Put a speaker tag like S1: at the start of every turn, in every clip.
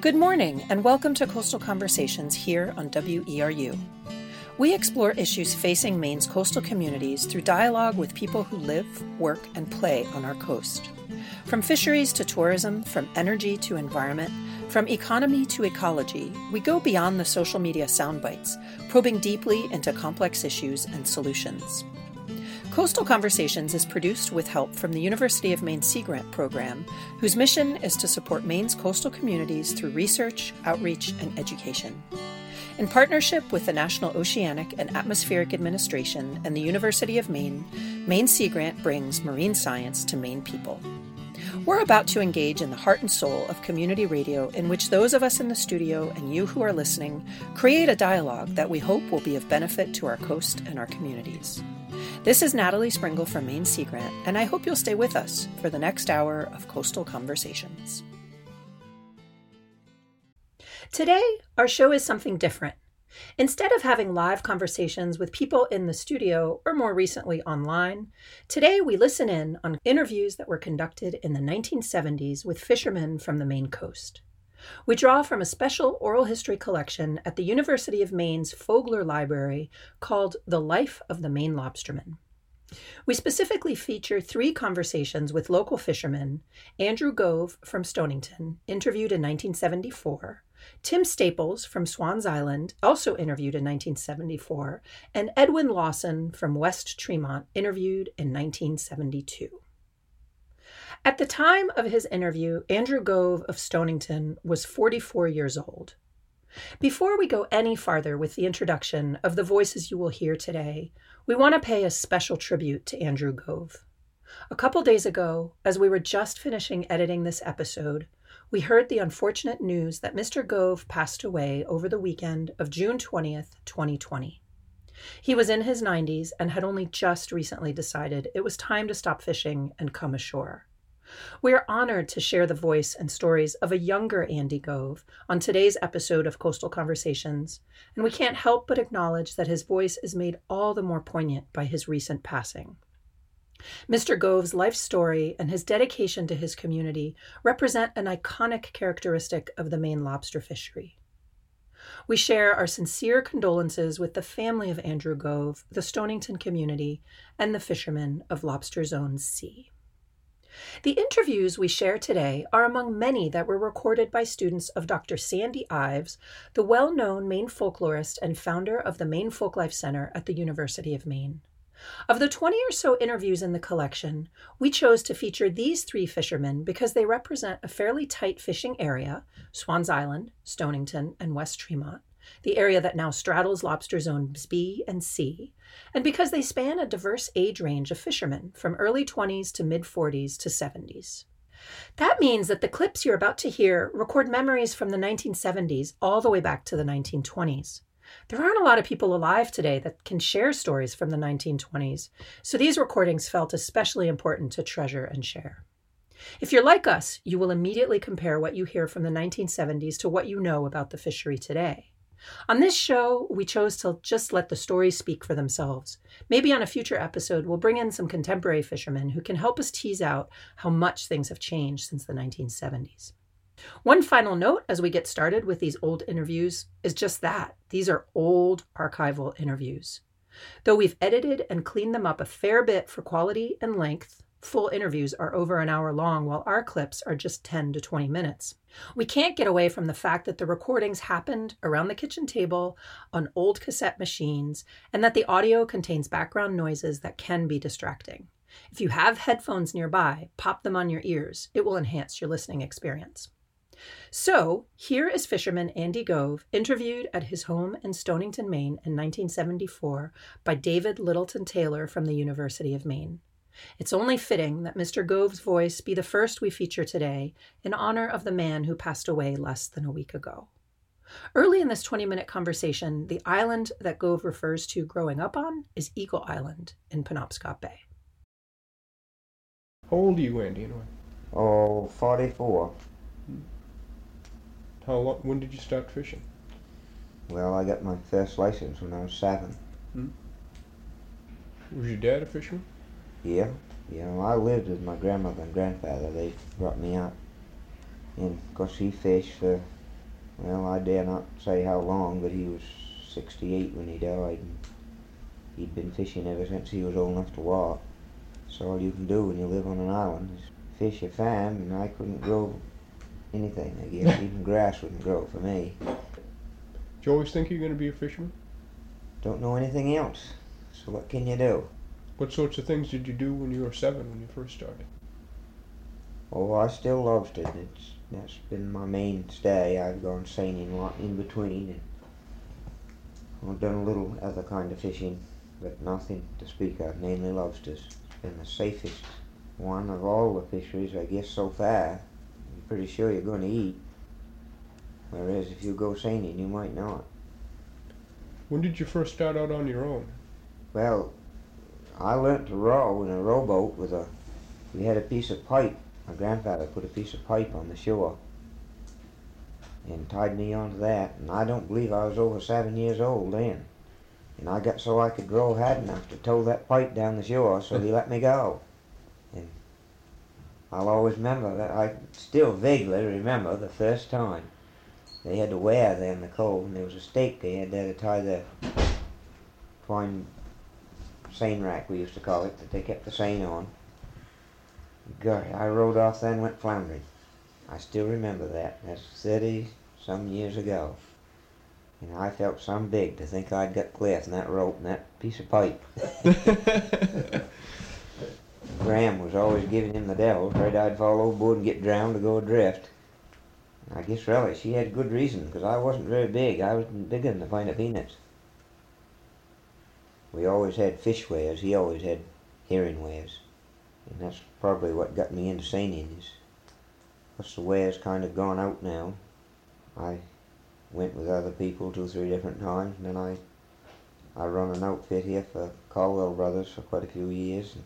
S1: Good morning, and welcome to Coastal Conversations here on WERU. We explore issues facing Maine's coastal communities through dialogue with people who live, work, and play on our coast. From fisheries to tourism, from energy to environment, from economy to ecology, we go beyond the social media soundbites, probing deeply into complex issues and solutions. Coastal Conversations is produced with help from the University of Maine Sea Grant program, whose mission is to support Maine's coastal communities through research, outreach, and education. In partnership with the National Oceanic and Atmospheric Administration and the University of Maine, Maine Sea Grant brings marine science to Maine people. We're about to engage in the heart and soul of community radio, in which those of us in the studio and you who are listening create a dialogue that we hope will be of benefit to our coast and our communities. This is Natalie Springuel from Maine Sea Grant, and I hope you'll stay with us for the next hour of Coastal Conversations. Today, our show is something different. Instead of having live conversations with people in the studio or more recently online, today we listen in on interviews that were conducted in the 1970s with fishermen from the Maine coast. We draw from a special oral history collection at the University of Maine's Fogler Library called The Life of the Maine Lobsterman. We specifically feature three conversations with local fishermen Andrew Gove from Stonington, interviewed in 1974, Tim Staples from Swans Island, also interviewed in 1974, and Edwin Lawson from West Tremont, interviewed in 1972. At the time of his interview, Andrew Gove of Stonington was 44 years old. Before we go any farther with the introduction of the voices you will hear today, we want to pay a special tribute to Andrew Gove. A couple days ago, as we were just finishing editing this episode, we heard the unfortunate news that Mr. Gove passed away over the weekend of June 20th, 2020. He was in his 90s and had only just recently decided it was time to stop fishing and come ashore. We are honored to share the voice and stories of a younger Andy Gove on today's episode of Coastal Conversations, and we can't help but acknowledge that his voice is made all the more poignant by his recent passing. Mr. Gove's life story and his dedication to his community represent an iconic characteristic of the Maine lobster fishery. We share our sincere condolences with the family of Andrew Gove, the Stonington community, and the fishermen of Lobster Zone C. The interviews we share today are among many that were recorded by students of Dr. Sandy Ives, the well known Maine folklorist and founder of the Maine Folklife Center at the University of Maine. Of the 20 or so interviews in the collection, we chose to feature these three fishermen because they represent a fairly tight fishing area Swans Island, Stonington, and West Tremont the area that now straddles lobster zones B and C, and because they span a diverse age range of fishermen from early 20s to mid 40s to 70s. That means that the clips you're about to hear record memories from the 1970s all the way back to the 1920s. There aren't a lot of people alive today that can share stories from the 1920s, so these recordings felt especially important to treasure and share. If you're like us, you will immediately compare what you hear from the 1970s to what you know about the fishery today. On this show, we chose to just let the stories speak for themselves. Maybe on a future episode, we'll bring in some contemporary fishermen who can help us tease out how much things have changed since the 1970s. One final note as we get started with these old interviews is just that these are old archival interviews. Though we've edited and cleaned them up a fair bit for quality and length, full interviews are over an hour long, while our clips are just 10 to 20 minutes. We can't get away from the fact that the recordings happened around the kitchen table on old cassette machines and that the audio contains background noises that can be distracting. If you have headphones nearby, pop them on your ears. It will enhance your listening experience. So, here is fisherman Andy Gove, interviewed at his home in Stonington, Maine in 1974 by David Littleton Taylor from the University of Maine. It's only fitting that Mr. Gove's voice be the first we feature today in honor of the man who passed away less than a week ago. Early in this 20 minute conversation, the island that Gove refers to growing up on is Eagle Island in Penobscot Bay.
S2: How old are you, Andy, anyway?
S3: Oh, 44.
S2: How long, when did you start fishing?
S3: Well, I got my first license when I was seven. Hmm?
S2: Was your dad a fisherman?
S3: Yeah, you know, I lived with my grandmother and grandfather. They brought me up. And of course, he fished for Well, I dare not say how long, but he was 68 when he died. And he'd been fishing ever since he was old enough to walk. That's all you can do when you live on an island is fish your farm, and I couldn't grow anything, I guess. Even grass wouldn't grow for me.
S2: Did you always think you're going to be a fisherman?
S3: Don't know anything else. So what can you do?
S2: What sorts of things did you do when you were seven when you first started?
S3: Oh, I still lobstered. It's that's been my mainstay. I've gone seining a lot in between, and I've done a little other kind of fishing, but nothing to speak of. Mainly lobsters. It's been the safest one of all the fisheries, I guess, so far. You're pretty sure you're going to eat. Whereas if you go seining, you might not.
S2: When did you first start out on your own?
S3: Well, I learnt to row in a rowboat with a. We had a piece of pipe. My grandfather put a piece of pipe on the shore and tied me onto that. And I don't believe I was over seven years old then. And I got so I could row hard enough to tow that pipe down the shore, so he let me go. And I'll always remember that. I still vaguely remember the first time. They had to wear there in the cove, and there was a stake they had there to tie the twine seine rack, we used to call it, that they kept the seine on. God, I rode off then and went floundering. I still remember that. That's 30 some years ago. And I felt some big to think I'd got clear from that rope and that piece of pipe. Graham was always giving him the devil, afraid I'd fall overboard and get drowned or go adrift. I guess really she had good reason, because I wasn't very big. I wasn't big enough to find a peanuts. We always had fish weirs. He always had herring weirs. And that's probably what got me into seining is, plus the weirs kind of gone out now. I went with other people two, or three different times, and then I, I run an outfit here for Caldwell Brothers for quite a few years. And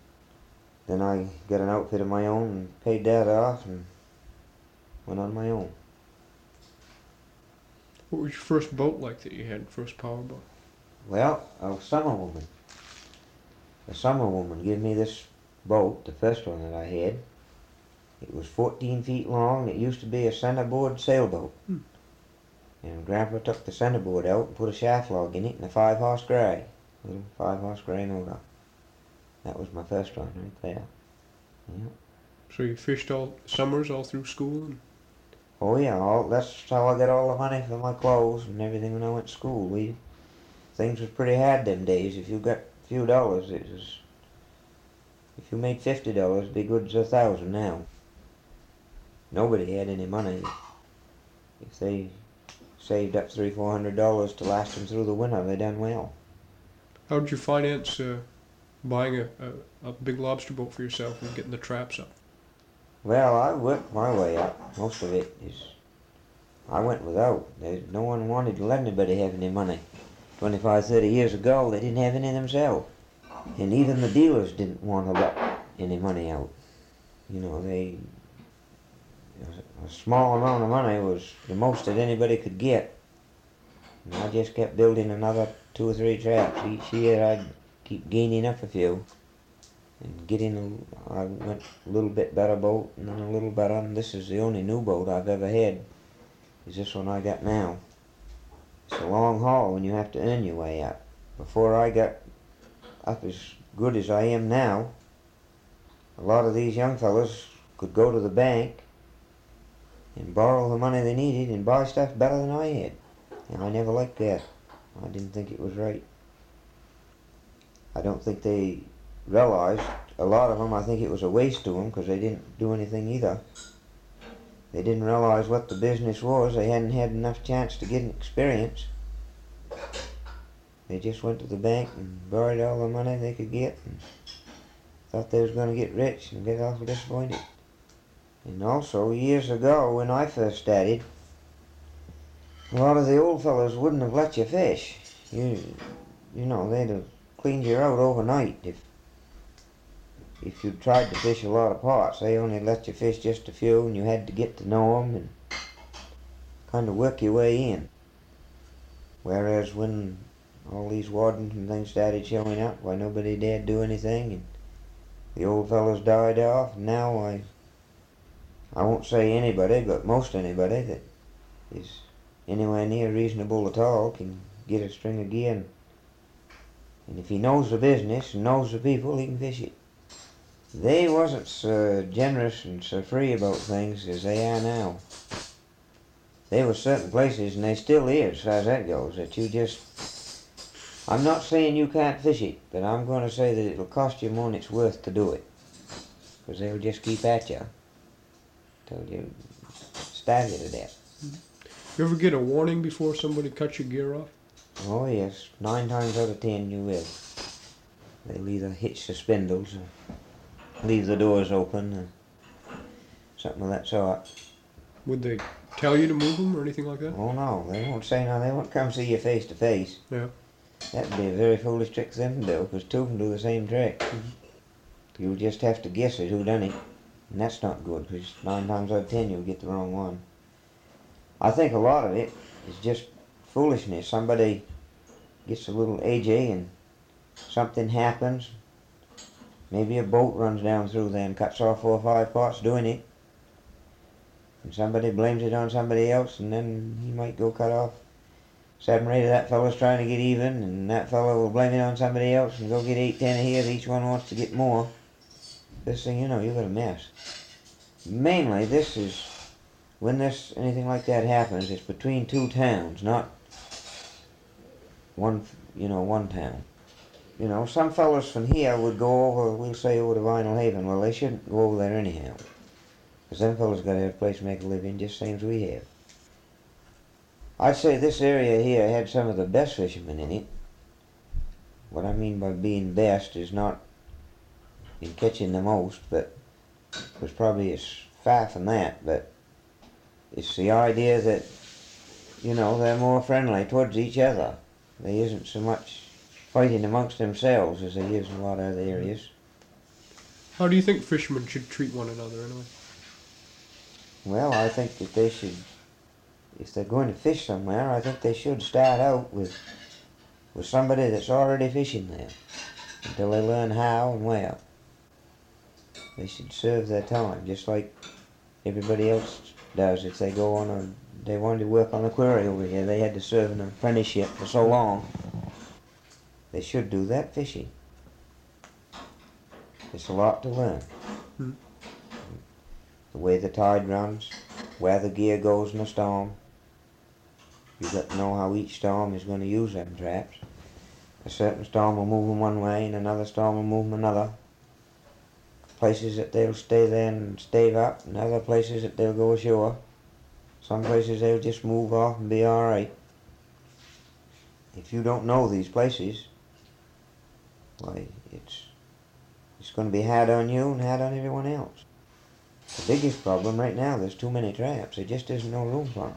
S3: then I got an outfit of my own and paid that off and went on my own.
S2: What was your first boat like that you had? First power boat?
S3: Well, a summer woman. A summer woman gave me this boat, the first one that I had. It was 14 feet long. It used to be a centerboard sailboat.
S2: Hmm.
S3: And Grandpa took the centerboard out and put a shaft log in it and a five horse gray. Little five horse gray motor. That was my first one right there. Yeah.
S2: So you fished all summers all through school? And
S3: Oh yeah, all, that's how I got all the money for my clothes and everything when I went to school. We things was pretty hard them days. If you got a few dollars, it was. If you made fifty dollars, it'd be good as a thousand now. Nobody had any money. If they saved up three, four hundred dollars to last them through the winter, they done well.
S2: how did you finance uh, buying a, a, a big lobster boat for yourself and getting the traps up?
S3: Well, I worked my way up. Most of it is. I went without. There, no one wanted to let anybody have any money. 25, 30 years ago, they didn't have any themselves. And even the dealers didn't want to let any money out. You know, they. A small amount of money was the most that anybody could get. And I just kept building another two or three traps. Each year I'd keep gaining up a few and getting a, I went a little bit better boat and then a little better and this is the only new boat I've ever had is this one I got now. It's a long haul when you have to earn your way up. Before I got up as good as I am now, a lot of these young fellas could go to the bank and borrow the money they needed and buy stuff better than I had. And I never liked that. I didn't think it was right. I don't think they realized a lot of them I think it was a waste to them because they didn't do anything either. They didn't realize what the business was. They hadn't had enough chance to get an experience. They just went to the bank and borrowed all the money they could get and thought they was going to get rich and get awful disappointed. And also, years ago when I first started, a lot of the old fellows wouldn't have let you fish. You, you know, they'd have cleaned you out overnight if if you tried to fish a lot of pots. They only let you fish just a few, and you had to get to know them and kind of work your way in. Whereas when all these wardens and things started showing up, why nobody dared do anything, and the old fellows died off. Now I, I won't say anybody, but most anybody that is anywhere near reasonable at all can get a string of gear. And, and if he knows the business and knows the people, he can fish it. They wasn't so generous and so free about things as they are now. There were certain places, and they still is, as far as that goes, that you just. I'm not saying you can't fish it, but I'm going to say that it'll cost you more than it's worth to do it. Because they'll just keep at you till you starve you to death.
S2: You ever get a warning before somebody cuts your gear off?
S3: Oh, yes. Nine times out of ten you will. They'll either hitch the spindles or leave the doors open and something of that sort.
S2: Would they tell you to move them or anything like that?
S3: Oh, no. They won't say no. They won't come see you face to face.
S2: Yeah.
S3: That'd be a very foolish trick for them to do, because two can do the same trick. Mm-hmm. You'll just have to guess at who done it, and that's not good, because nine times out of ten you'll get the wrong one. I think a lot of it is just foolishness. Somebody gets a little AJ and something happens. Maybe a boat runs down through there and cuts off four or five parts doing it. And somebody blames it on somebody else, and then he might go cut off seven or eight of that fellow's trying to get even, and that fellow will blame it on somebody else and go get eight, ten of his. Each one wants to get more. This thing, you know, you've got a mess. Mainly, this is when this anything like that happens. It's between two towns, not one, you know, one town. You know, some fellows from here would go over, we'll say over to Vinalhaven. Well, they shouldn't go over there anyhow. Because them fellows got to have a place to make a living just same as we have. I'd say this area here had some of the best fishermen in it. What I mean by being best is not in catching the most, but was probably it's far from that, but it's the idea that, you know, they're more friendly towards each other. There isn't so much fighting amongst themselves as there is in a lot of other areas.
S2: How do you think fishermen should treat one another anyway?
S3: Well, I think that they should, if they're going to fish somewhere, I think they should start out with with somebody that's already fishing there until they learn how and where. They should serve their time just like everybody else does. If they go on a, they wanted to work on a quarry over here, they had to serve an apprenticeship for so long. They should do that fishing. It's a lot to learn.
S2: Hmm.
S3: The way the tide runs, where the gear goes in a storm. You got to know how each storm is going to use them traps. A certain storm will move them one way, and another storm will move them another. Places that they'll stay there and stave up, and other places that they'll go ashore. Some places they'll just move off and be all right. If you don't know these places, why it's it's going to be hard on you and hard on everyone else. The biggest problem right now, there's too many traps. There just isn't no room for them.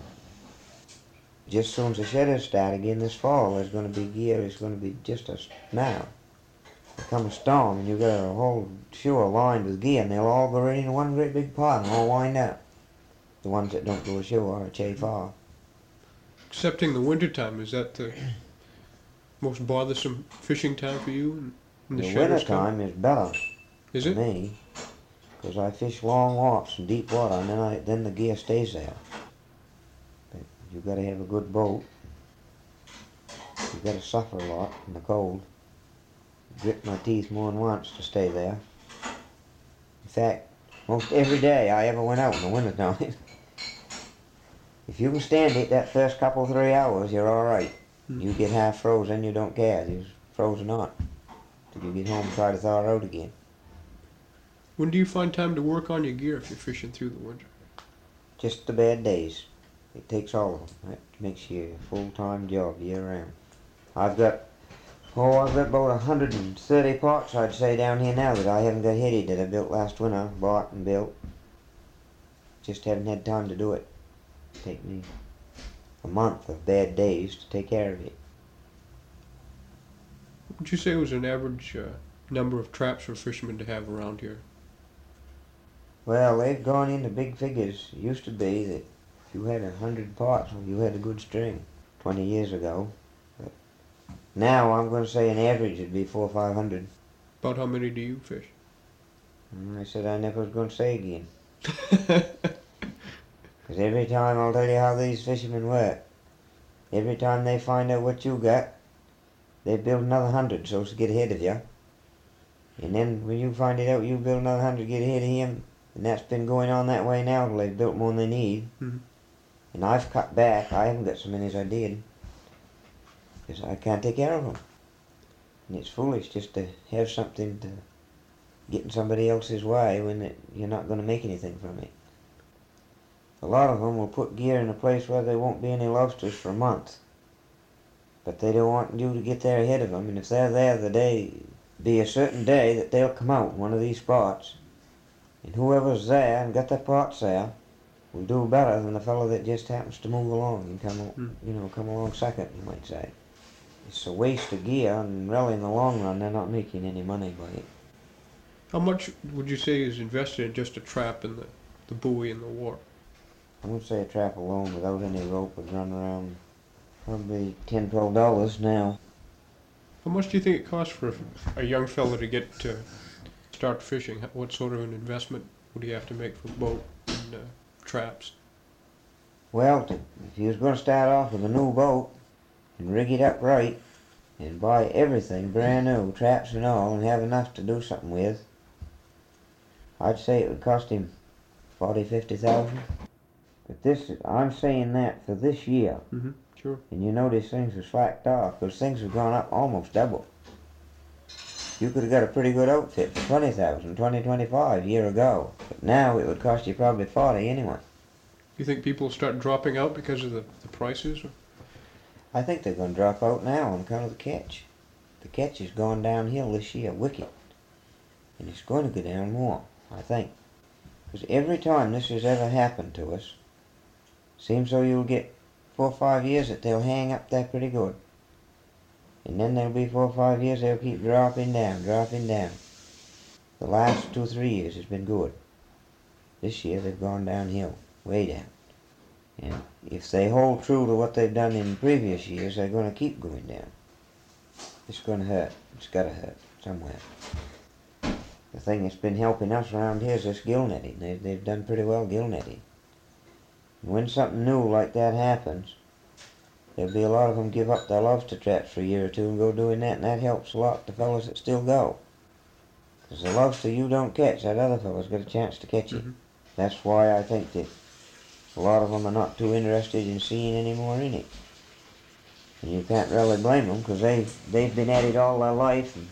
S3: Just soon as the shutters start again this fall, there's going to be gear. It's going to be just a now. Come a storm, and you've got a whole shore lined with gear, and they'll all go right into one great big pot and all wind up. The ones that don't go ashore or chafe off.
S2: Excepting the winter time, is that the most bothersome fishing time for you? When the,
S3: The winter time is better
S2: Is
S3: for
S2: it?
S3: me, because I fish long walks in deep water, and then I then the gear stays there. But you got to have a good boat. You got to suffer a lot in the cold. Grit my teeth more than once to stay there. In fact, most every day I ever went out in the winter time. if you can stand it that first couple three hours, you're all right.
S2: Hmm.
S3: You get half frozen, you don't care. You're frozen on. not. Till you get home and try to thaw out again.
S2: When do you find time to work on your gear if you're fishing through the winter?
S3: Just the bad days. It takes all of them. That makes you a full-time job year round. I've got, oh, I've got about 130 pots, I'd say, down here now that I haven't got headed that I built last winter, bought and built. Just haven't had time to do it. Take me a month of bad days to take care of it.
S2: Would you say it was an average uh, number of traps for fishermen to have around here?
S3: Well, they've gone into big figures. It used to be that if you had a hundred pots, well, you had a good string 20 years ago. But now I'm going to say an average would be four or five hundred.
S2: About how many do you fish?
S3: I said I never was going to say again. Because every time I'll tell you how these fishermen work. Every time they find out what you got, they build another hundred so as to get ahead of you. And then when you find it out, you build another hundred to get ahead of him. And that's been going on that way now till they've built more than they need.
S2: Mhm.
S3: And I've cut back. I haven't got so many as I did. Because I can't take care of them. And it's foolish just to have something to get in somebody else's way when it, you're not going to make anything from it. A lot of them will put gear in a place where there won't be any lobsters for months. But they don't want you to get there ahead of them. And if they're there the day, be a certain day that they'll come out one of these spots. And whoever's there and got their pots there will do better than the fellow that just happens to move along and come,
S2: Hmm.
S3: you know, come along second, you might say. It's a waste of gear, and really in the long run, they're not making any money by it.
S2: How much would you say is invested in just a trap and the, the buoy and the warp?
S3: I would say a trap alone without any rope would run around probably ten, twelve dollars now.
S2: How much do you think it costs for a, a young fella to get to start fishing? What sort of an investment would he have to make for boat and uh, traps?
S3: Well, to, if he was going to start off with a new boat and rig it up right and buy everything brand new, traps and all, and have enough to do something with, I'd say it would cost him forty, fifty thousand. But this, I'm saying that for this year,
S2: Mm-hmm. Sure.
S3: and you notice things have slacked off because things have gone up almost double. You could have got a pretty good outfit for twenty thousand, twenty, twenty-five a year ago, but now it would cost you probably forty anyway.
S2: You think people will start dropping out because of the, the prices? Or?
S3: I think they're going to drop out now on account of the catch. The catch has gone downhill this year, wicked. And it's going to go down more, I think. Because every time this has ever happened to us, seems though you'll get four or five years that they'll hang up there pretty good. And then there'll be four or five years they'll keep dropping down, dropping down. The last two or three years has been good. This year they've gone downhill, way down. And if they hold true to what they've done in previous years, they're going to keep going down. It's going to hurt. It's got to hurt somewhere. The thing that's been helping us around here is this gill netting. They, they've done pretty well gill netting. When something new like that happens, there'll be a lot of them give up their lobster traps for a year or two and go doing that, and that helps a lot the fellows that still go. Because the lobster you don't catch, that other fellow's got a chance to catch it.
S2: Mhm.
S3: That's why I think that a lot of them are not too interested in seeing any more in it. And you can't really blame them because they they've been at it all their life and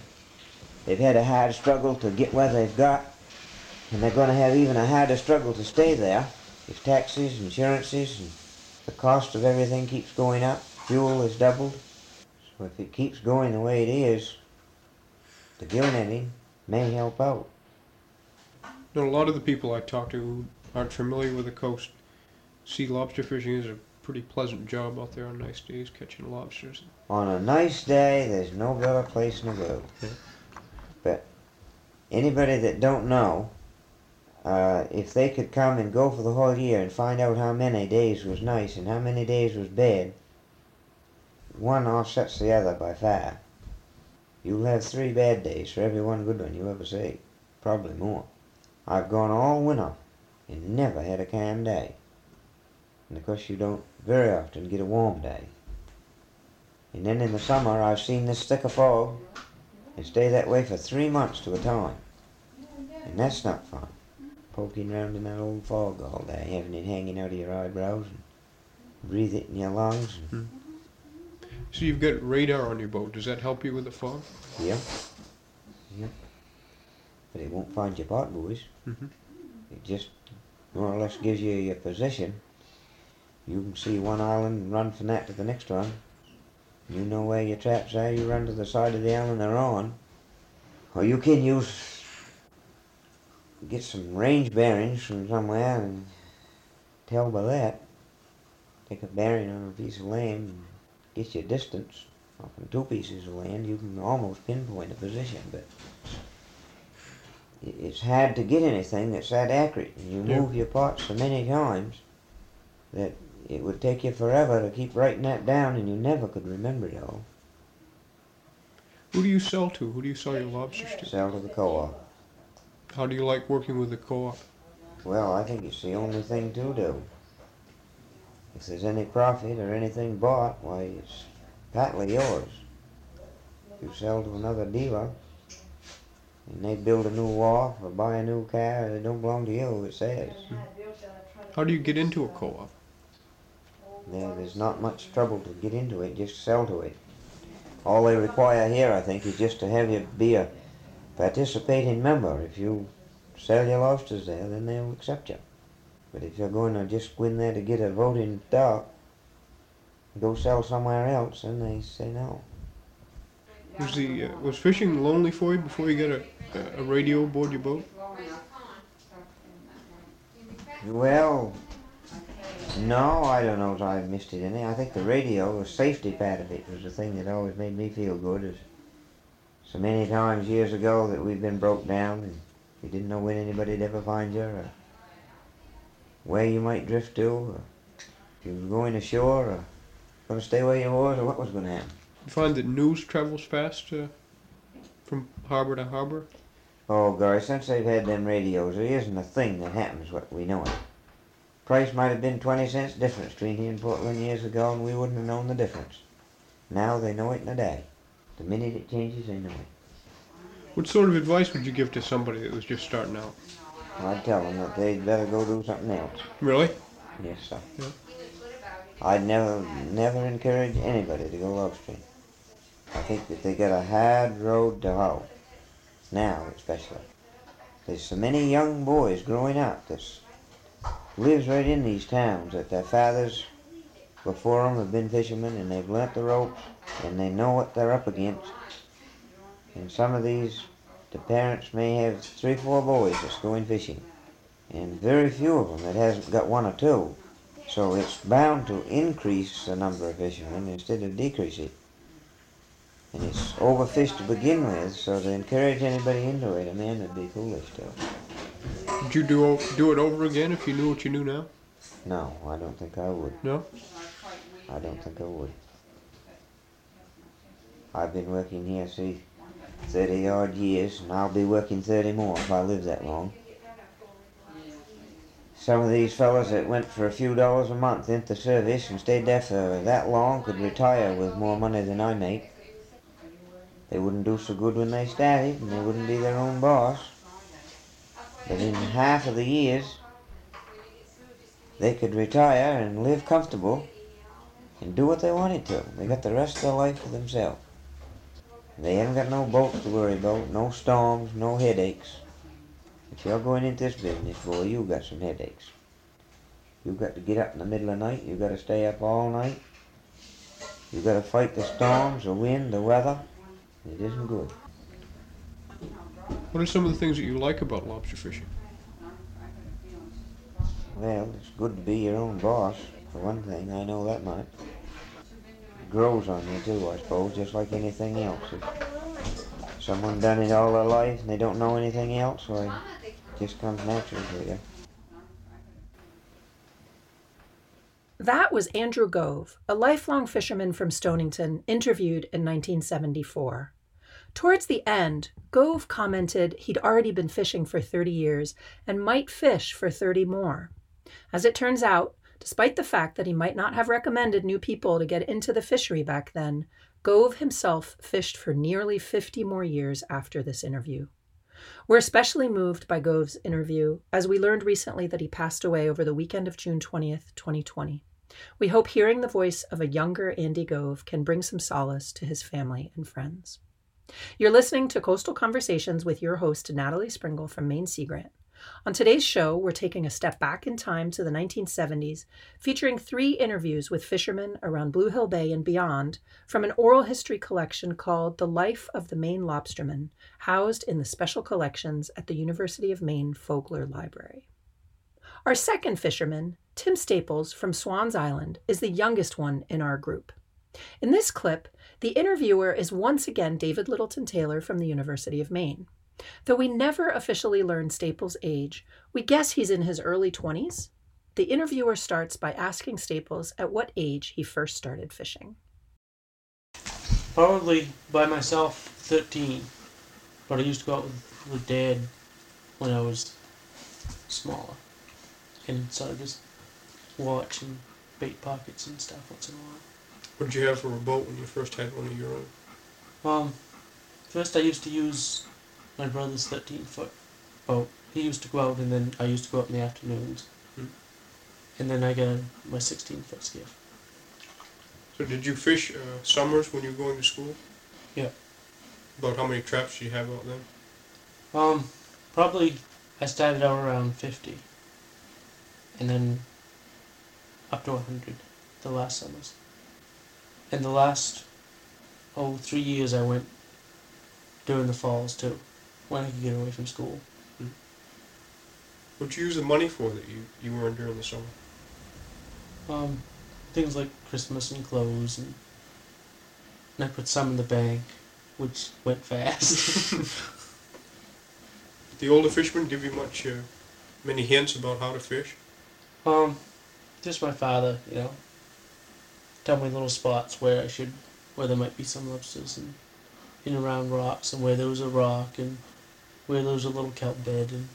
S3: they've had a hard struggle to get where they've got, and they're going to have even a harder struggle to stay there if taxes, insurances, and the cost of everything keeps going up. Fuel has doubled. So if it keeps going the way it is, the gill netting may help out.
S2: Know, a lot of the people I talk to who aren't familiar with the coast see lobster fishing is a pretty pleasant job out there on nice days catching lobsters.
S3: On a nice day, there's no better place in the world.
S2: Yeah.
S3: But anybody that don't know, uh, if they could come and go for the whole year and find out how many days was nice and how many days was bad, one offsets the other by far. You'll have three bad days for every one good one you ever see. Probably more. I've gone all winter and never had a calm day. And of course you don't very often get a warm day. And then in the summer, I've seen this thick of fog and stay that way for three months to a time. And that's not fun. Poking around in that old fog all day, having it hanging out of your eyebrows and breathe it in your lungs. And,
S2: So you've got radar on your boat. Does that help you with the fog?
S3: yeah. Yeah. But it won't find your pot buoys.
S2: Mhm.
S3: It just more or less gives you your position. You can see one island and run from that to the next one. You know where your traps are, you run to the side of the island they're on. Or you can use get some range bearings from somewhere and tell by that. Take a bearing on a piece of land and get your distance. Often two pieces of land you can almost pinpoint a position, but it's hard to get anything that's that accurate. And you
S2: Yeah.
S3: move your pots so many times that it would take you forever to keep writing that down and you never could remember it all.
S2: Who do you sell to? Who do you sell your lobsters to?
S3: Sell to the co-op.
S2: How do you like working with the co-op?
S3: Well, I think it's the only thing to do. If there's any profit or anything bought, why, it's partly yours. You sell to another dealer, and they build a new wharf or buy a new car, it don't belong to you, it says.
S2: How do you get into a co-op?
S3: There, there's not much trouble to get into it, just sell to it. All they require here, I think, is just to have you be a participating member. If you sell your lobsters there, then they'll accept you. But if you're going to just go in there to get a voting stock, go sell somewhere else, and they say no.
S2: Was the uh, was fishing lonely for you before you got a, a radio aboard your boat?
S3: Well, no, I don't know if I missed it any. I think the radio, the safety part of it, was the thing that always made me feel good. Is so many times years ago that we've been broke down and you didn't know when anybody'd ever find you or where you might drift to or if you was going ashore or going to stay where you was or what was going to happen.
S2: You find that news travels fast uh, from harbor to harbor.
S3: Oh, gosh, since they've had them radios, there isn't a thing that happens what we know it. Price might have been 20 cents difference between here and Portland years ago, and we wouldn't have known the difference. Now they know it in a day. The minute it changes, they know it.
S2: What sort of advice would you give to somebody that was just starting out?
S3: I'd tell them that they'd better go do something else.
S2: Really?
S3: Yes, sir.
S2: Yeah.
S3: I'd never, never encourage anybody to go lobstering. I think that they got a hard road to hoe. Now, especially. There's so many young boys growing up that lives right in these towns that their fathers before them have been fishermen and they've learnt the ropes and they know what they're up against. And some of these, the parents may have three, four boys that's going fishing. And very few of them that hasn't got one or two. So it's bound to increase the number of fishermen instead of decrease it. And it's overfished to begin with, so to encourage anybody into it, a man would be foolish to.
S2: Would you do do it over again if you knew what you knew now?
S3: No, I don't think I would.
S2: No.
S3: I don't think I would. I've been working here, see, 30 odd years, and I'll be working 30 more if I live that long. Some of these fellows that went for a few dollars a month into service and stayed there for that long could retire with more money than I make. They wouldn't do so good when they started, and they wouldn't be their own boss. But in half of the years, they could retire and live comfortable and do what they wanted to. They got the rest of their life for themselves. They haven't got no boats to worry about, no storms, no headaches. If you're going into this business, boy, you got some headaches. You've got to get up in the middle of the night. you've got to stay up all night. You've got to fight the storms, the wind, the weather. It isn't good.
S2: What are some of the things that you like about lobster fishing?
S3: Well, it's good to be your own boss, for one thing. I know that much. Grows on you too, I suppose, just like anything else. If someone done it all their life and they don't know anything else, why, it just comes natural to you.
S1: That was Andrew Gove, a lifelong fisherman from Stonington, interviewed in 1974. Towards the end, Gove commented he'd already been fishing for 30 years and might fish for 30 more. As it turns out, despite the fact that he might not have recommended new people to get into the fishery back then, Gove himself fished for nearly 50 more years after this interview. We're especially moved by Gove's interview as we learned recently that he passed away over the weekend of June 20th, 2020. We hope hearing the voice of a younger Andy Gove can bring some solace to his family and friends. You're listening to Coastal Conversations with your host, Natalie Springuel from Maine Sea Grant. On today's show, we're taking a step back in time to the 1970s, featuring three interviews with fishermen around Blue Hill Bay and beyond from an oral history collection called The Life of the Maine Lobsterman, housed in the Special Collections at the University of Maine Fogler Library. Our second fisherman, Tim Staples from Swans Island, is the youngest one in our group. In this clip, the interviewer is once again David Littleton Taylor from the University of Maine. Though we never officially learn Staples' age, we guess he's in his early 20s. The interviewer starts by asking Staples at what age he first started fishing.
S4: Probably by myself, 13. But I used to go out with, with Dad when I was smaller. And sort of just watch and bait pockets and stuff once in a while.
S2: What did you have for a boat when you first had one of your own?
S4: Um, first I used to use my brother's 13 foot boat. He used to go out, and then I used to go out in the afternoons.
S2: Hmm.
S4: And then I got my 16 foot skiff.
S2: So did you fish uh, summers when you were going to school?
S4: Yeah.
S2: About how many traps do you have out there?
S4: Um, probably I started out around 50, and then up to 100 the last summers. And the last, oh, three years I went during the falls too, when I could get away from school.
S2: What'd you use the money for that you, you earned during the summer?
S4: Um, things like Christmas and clothes, and, and I put some in the bank, which went fast.
S2: Did the older fishermen give you much, uh, many hints about how to fish?
S4: um, just my father, you know, tell me little spots where I should, where there might be some lobsters, and in around rocks, and where there was a rock, and where there's a little kelp bed, and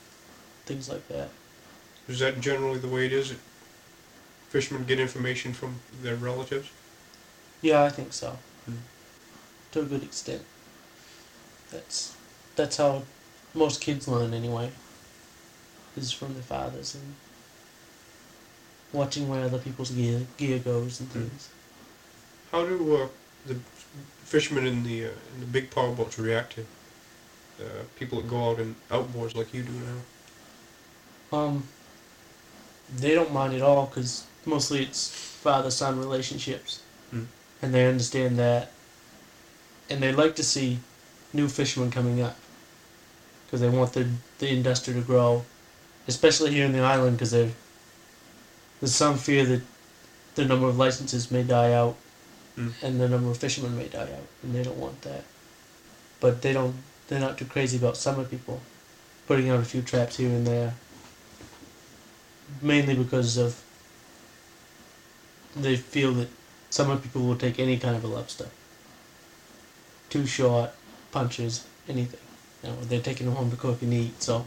S4: things like that.
S2: Is that generally the way it is? That fishermen get information from their relatives?
S4: Yeah, I think so.
S2: Hmm.
S4: To a good extent. That's that's how most kids learn anyway. Is from their fathers and watching where other people's gear gear goes and
S2: Hmm.
S4: things.
S2: How do uh, the fishermen in the uh, in the big power boats react to uh, people that go out in outboards like you do now?
S4: Um, they don't mind at all because mostly it's father son relationships,
S2: Hmm.
S4: and they understand that, and they like to see new fishermen coming up because they want the the industry to grow, especially here in the island because there's some fear that the number of licenses may die out,
S2: Hmm.
S4: and the number of fishermen may die out, and they don't want that. But they don't. They're not too crazy about summer people putting out a few traps here and there mainly because of they feel that summer people will take any kind of a lobster. Too short, punches, anything. You know, they're taking them home to cook and eat. So,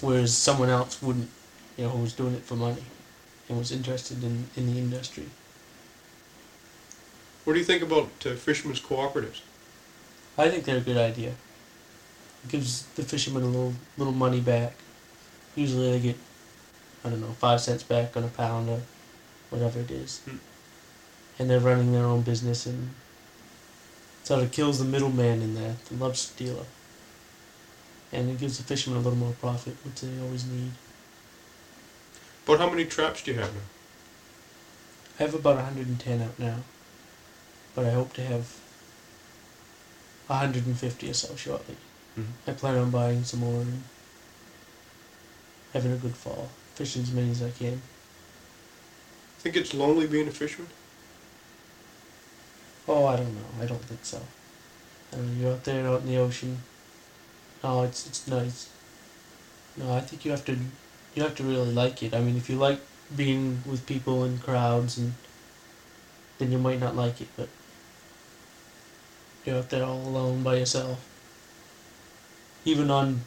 S4: whereas someone else wouldn't, you know, who was doing it for money and was interested in, in the industry.
S2: What do you think about uh, fishermen's cooperatives?
S4: I think they're a good idea. It gives the fishermen a little little money back. Usually they get, I don't know, five cents back on a pound or whatever it is.
S2: Hmm.
S4: And they're running their own business and sort of kills the middleman in there, the lobster dealer. And it gives the fishermen a little more profit, which they always need.
S2: But how many traps do you have now?
S4: I have about 110 out now, but I hope to have 150 or so shortly.
S2: Mhm.
S4: I plan on buying some more and having a good fall, fishing as many as I can.
S2: Think it's lonely being a fisherman?
S4: Oh, I don't know. I don't think so. I mean, you're out there out in the ocean. No, it's it's nice. No, I think you have to you have to really like it. I mean, if you like being with people and crowds and then you might not like it, but you're out there all alone by yourself. Even on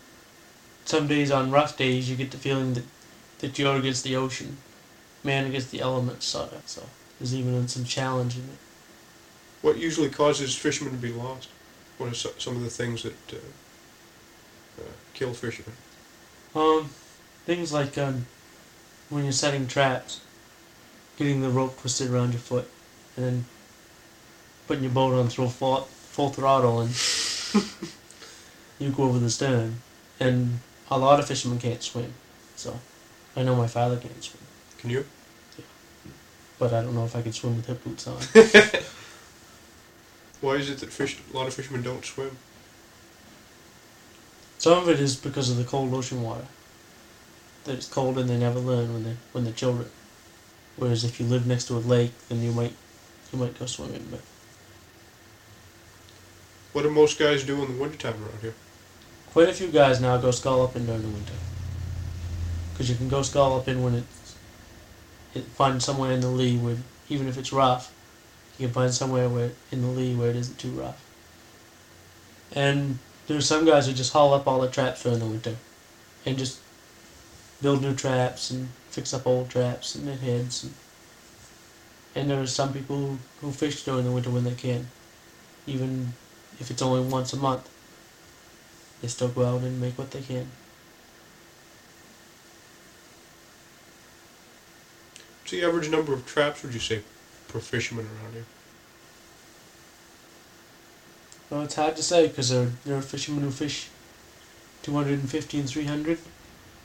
S4: some days on rough days you get the feeling that, that you're against the ocean. Man against the elements sorta, so there's even some challenge in it.
S2: What usually causes fishermen to be lost? What are so- some of the things that uh, uh, kill fishermen?
S4: Um, things like um, when you're setting traps, getting the rope twisted around your foot, and then putting your boat on full full, full throttle, and you go over the stern. And a lot of fishermen can't swim, so I know my father can't swim,
S2: Can you? Yeah.
S4: but I don't know if I can swim with hip boots on.
S2: Why is it that fish, a lot of fishermen don't swim?
S4: Some of it is because of the cold ocean water. That it's cold and they never learn when they when they're children. Whereas if you live next to a lake, then you might you might go swimming. But
S2: What do most guys do in the wintertime around here?
S4: quite a few guys now go scalloping during the winter. Because you can go scalloping when it's it, find somewhere in the lee where even if it's rough, you can find somewhere where in the lee where it isn't too rough. And there's some guys who just haul up all the traps during the winter, and just build new traps and fix up old traps and knit heads and And there are some people who, who fish during the winter when they can. Even if it's only once a month. They still go out and make what they can.
S2: What's the average number of traps, would you say, per fisherman around here?
S4: Well, it's hard to say because there, there are fishermen who fish 250 and 300,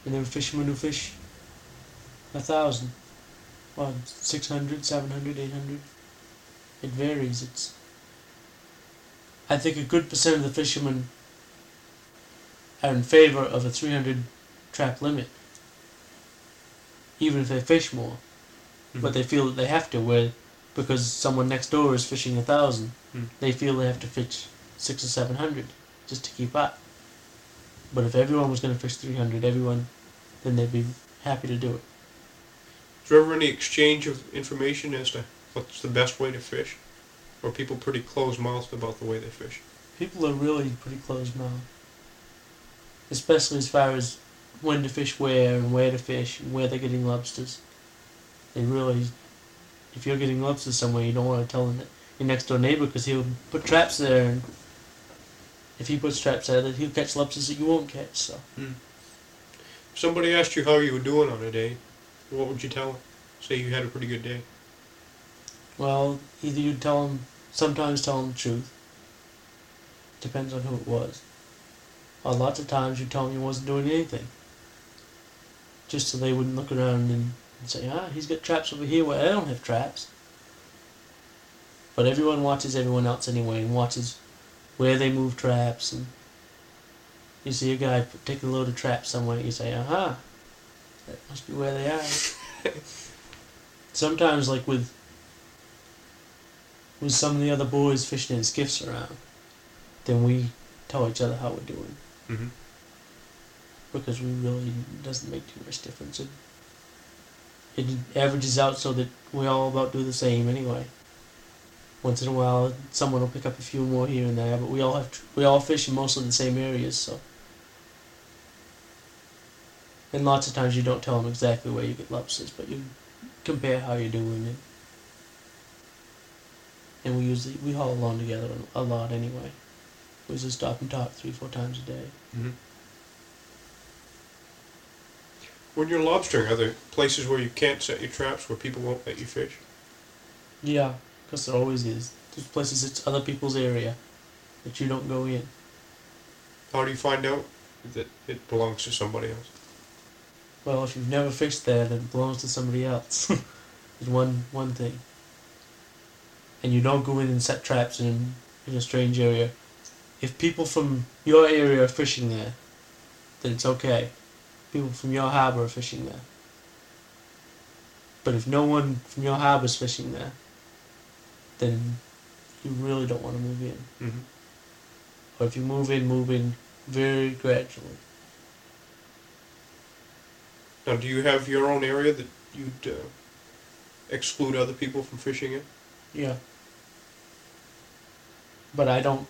S4: and there are fishermen who fish a thousand, well, 600, 700, 800. It varies. It's. I think a good percent of the fishermen are in favor of a 300 trap limit, even if they fish more. But
S2: Mhm.
S4: they feel that they have to, where because someone next door is fishing a thousand,
S2: Mm.
S4: they feel they have to fish six or seven hundred just to keep up. But if everyone was going to fish three hundred, everyone, then they'd be happy to do it.
S2: Is there ever any exchange of information as to what's the best way to fish? Or are people pretty close-mouthed about the way they fish?
S4: People are really pretty close mouthed, especially as far as when to fish where and where to fish and where they're getting lobsters. They really, if you're getting lobsters somewhere, you don't want to tell them that your next door neighbor because he'll put traps there and if he puts traps there, then he'll catch lobsters that you won't catch. So. Hmm.
S2: If somebody asked you how you were doing on a day, what would you tell them? Say you had a pretty good day.
S4: Well, either you tell them, sometimes tell them the truth. Depends on who it was. Or lots of times you tell them you wasn't doing anything. Just so they wouldn't look around and, and say, ah, he's got traps over here where I don't have traps. But everyone watches everyone else anyway and watches where they move traps and you see a guy take a load of traps somewhere, and you say, aha, that must be where they are. Sometimes, like with with some of the other boys fishing in skiffs around, then we tell each other how we're doing
S2: Mm-hmm.
S4: because we really doesn't make too much difference. It, it averages out so that we all about do the same anyway. Once in a while, someone will pick up a few more here and there, but we all have we all fish in mostly the same areas, so. And lots of times you don't tell them exactly where you get lobsters, but you compare how you're doing it. And we usually we haul along together a lot anyway. We just stop and talk three four times a day.
S2: Mm-hmm. When you're lobstering, are there places where you can't set your traps where people won't let you fish?
S4: Yeah, because there always is. There's places it's other people's area that you don't go in.
S2: How do you find out that it belongs to somebody else?
S4: Well, if you've never fished there, then it belongs to somebody else. is one one thing. And you don't go in and set traps in in a strange area. If people from your area are fishing there, then it's okay. People from your harbor are fishing there. But if no one from your harbor is fishing there, then you really don't want to move in.
S2: Mm-hmm.
S4: Or if you move in, move in very gradually.
S2: Now, do you have your own area that you'd uh, exclude other people from fishing in?
S4: Yeah. But I don't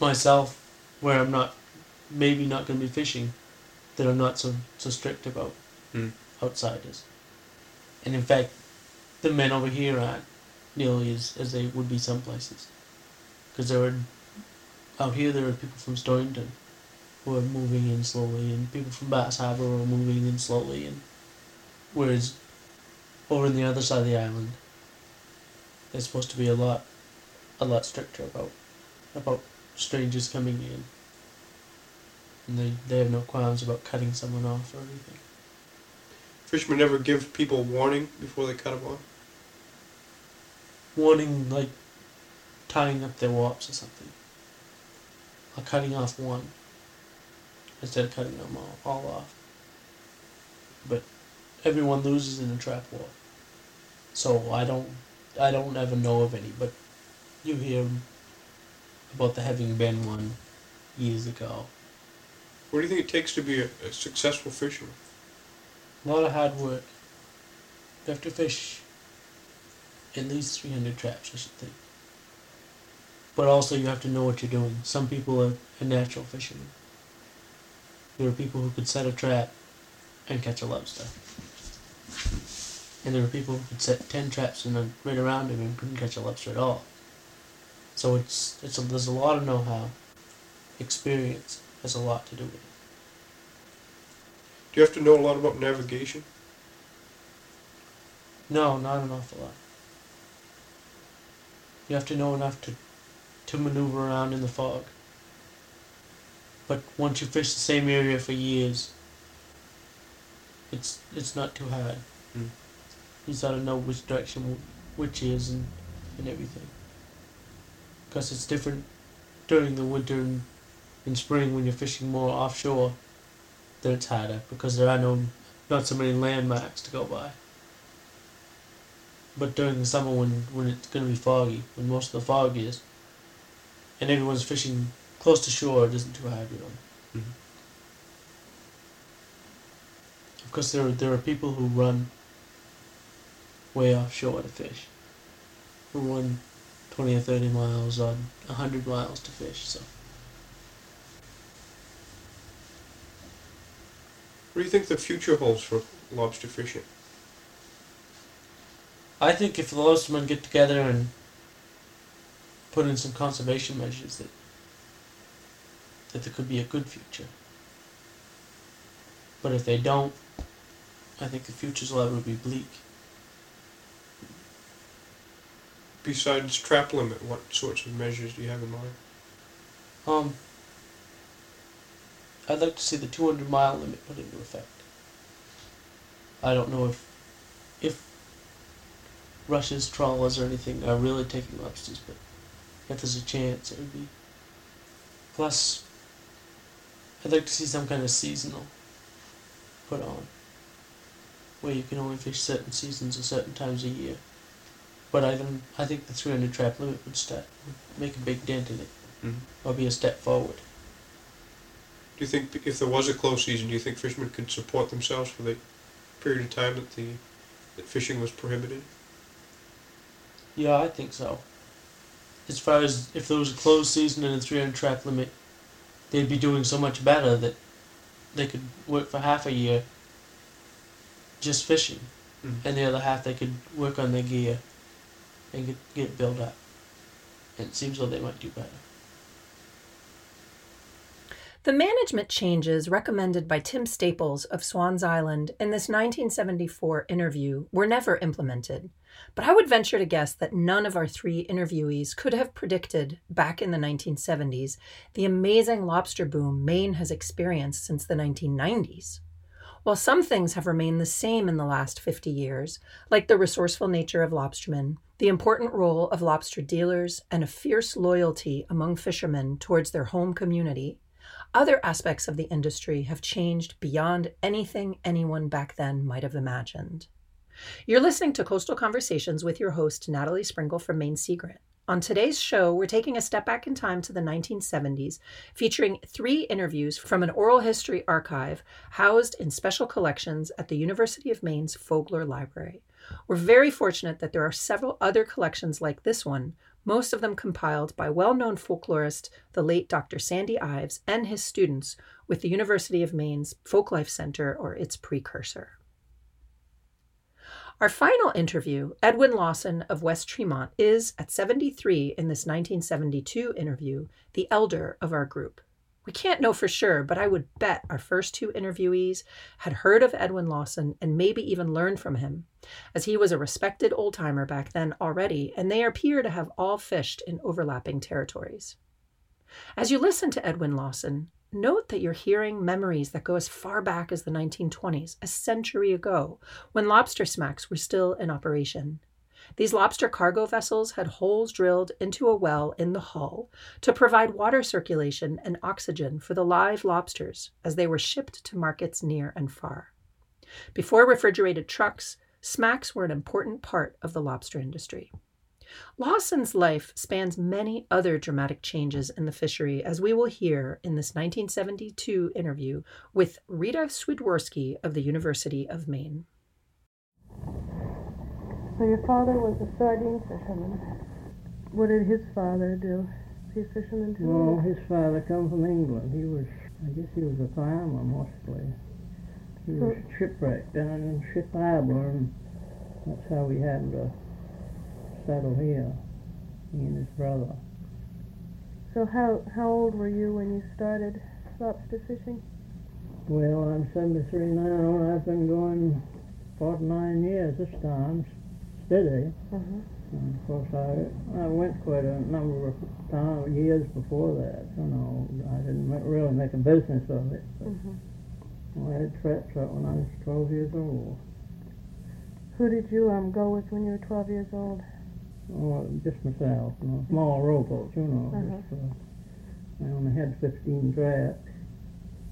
S4: myself where I'm not maybe not gonna be fishing that I'm not so so strict about
S2: Hmm.
S4: outsiders. And in fact the men over here aren't nearly as, as they would be some places. Because there are out here there are people from Stonington who are moving in slowly and people from Bass Harbor are moving in slowly and whereas over on the other side of the island they're supposed to be a lot a lot stricter about about strangers coming in. And they, they have no qualms about cutting someone off or anything.
S2: Fishermen never give people warning before they cut them off?
S4: Warning like tying up their warps or something. Or cutting off one instead of cutting them all, all off. But everyone loses in a trap war. So I don't I don't ever know of any, but you hear about there having been one years ago.
S2: What do you think it takes to be a, a successful fisherman?
S4: A lot of hard work. You have to fish at least 300 traps, I should think. But also, you have to know what you're doing. Some people are, are natural fishermen. There are people who could set a trap and catch a lobster. and there were people who could set ten traps in a, right around him and couldn't catch a lobster at all. So it's it's a, there's a lot of know-how. Experience has a lot to do with it.
S2: Do you have to know a lot about navigation?
S4: No, not an awful lot. You have to know enough to to maneuver around in the fog. But once you fish the same area for years, it's it's not too hard.
S2: Mm.
S4: You sort of know which direction which is and, and everything. Because it's different during the winter and in spring when you're fishing more offshore. Then it's harder because there are no not so many landmarks to go by. But during the summer when when it's going to be foggy, when most of the fog is, and everyone's fishing close to shore, it isn't too hard, you know.
S2: Mhm.
S4: Of course, there are, there are people who run way offshore to fish, who run twenty or thirty miles on hundred miles to fish. So
S2: What do you think the future holds for lobster fishing?
S4: I think if the lobstermen get together and put in some conservation measures, that that there could be a good future. But if they don't, I think the future's liable to be bleak.
S2: Besides trap limit, what sorts of measures do you have in mind?
S4: Um, I'd like to see the 200 mile limit put into effect. I don't know if if Russia's trawlers or anything are really taking lobsters, but if there's a chance, it would be. Plus, I'd like to see some kind of seasonal put on, where you can only fish certain seasons or certain times a year. But I think I think the 300 trap limit would start would make a big dent in it,
S2: Mhm.
S4: or be a step forward.
S2: Do you think if there was a close season, do you think fishermen could support themselves for the period of time that the that fishing was prohibited?
S4: Yeah, I think so. As far as if there was a closed season and a 300 trap limit, they'd be doing so much better that they could work for half a year just fishing,
S2: Mhm.
S4: and the other half they could work on their gear and get, get built up. And it seems like they might do better.
S1: The management changes recommended by Tim Staples of Swans Island in this 1974 interview were never implemented, but I would venture to guess that none of our three interviewees could have predicted back in the 1970s the amazing lobster boom Maine has experienced since the 1990s. While some things have remained the same in the last 50 years, like the resourceful nature of lobstermen, the important role of lobster dealers, and a fierce loyalty among fishermen towards their home community, other aspects of the industry have changed beyond anything anyone back then might have imagined. You're listening to Coastal Conversations with your host, Natalie Springuel from Maine Sea Grant. On today's show, we're taking a step back in time to the 1970s, featuring three interviews from an oral history archive housed in special collections at the University of Maine's Fogler Library. We're very fortunate that there are several other collections like this one, most of them compiled by well known folklorist, the late Dr. Sandy Ives, and his students with the University of Maine's Folklife Center or its precursor. Our final interview, Edwin Lawson of West Tremont, is at 73 in this 1972 interview, the elder of our group. We can't know for sure, but I would bet our first two interviewees had heard of Edwin Lawson and maybe even learned from him, as he was a respected old timer back then already, and they appear to have all fished in overlapping territories. As you listen to Edwin Lawson, note that you're hearing memories that go as far back as the 1920s, a century ago, when lobster smacks were still in operation. These lobster cargo vessels had holes drilled into a well in the hull to provide water circulation and oxygen for the live lobsters as they were shipped to markets near and far. Before refrigerated trucks, smacks were an important part of the lobster industry. Lawson's life spans many other dramatic changes in the fishery, as we will hear in this 1972 interview with Rita Swidworski of the University of Maine.
S5: So your father was a sardine fisherman. What did his father do? Was he a fisherman too?
S6: No, his father come from England. He was, I guess he was a farmer mostly. He was hmm. shipwrecked down in Ship Harbor, and that's how we happened to settle here, he and his brother.
S5: So how how old were you when you started lobster fishing?
S6: Well, I'm 73 now, and I've been going 49 years this time, steady.
S5: Uh-huh.
S6: And of course, I I went quite a number of time, years before that. You know, I didn't really make a business of it. But
S5: hmm
S6: I had traps out when I was 12 years old.
S5: Who did you um go with when you were 12 years old?
S6: Oh, just myself, you know, small rowboat, you know.
S5: Uh-huh.
S6: Just, uh, I only had 15 traps.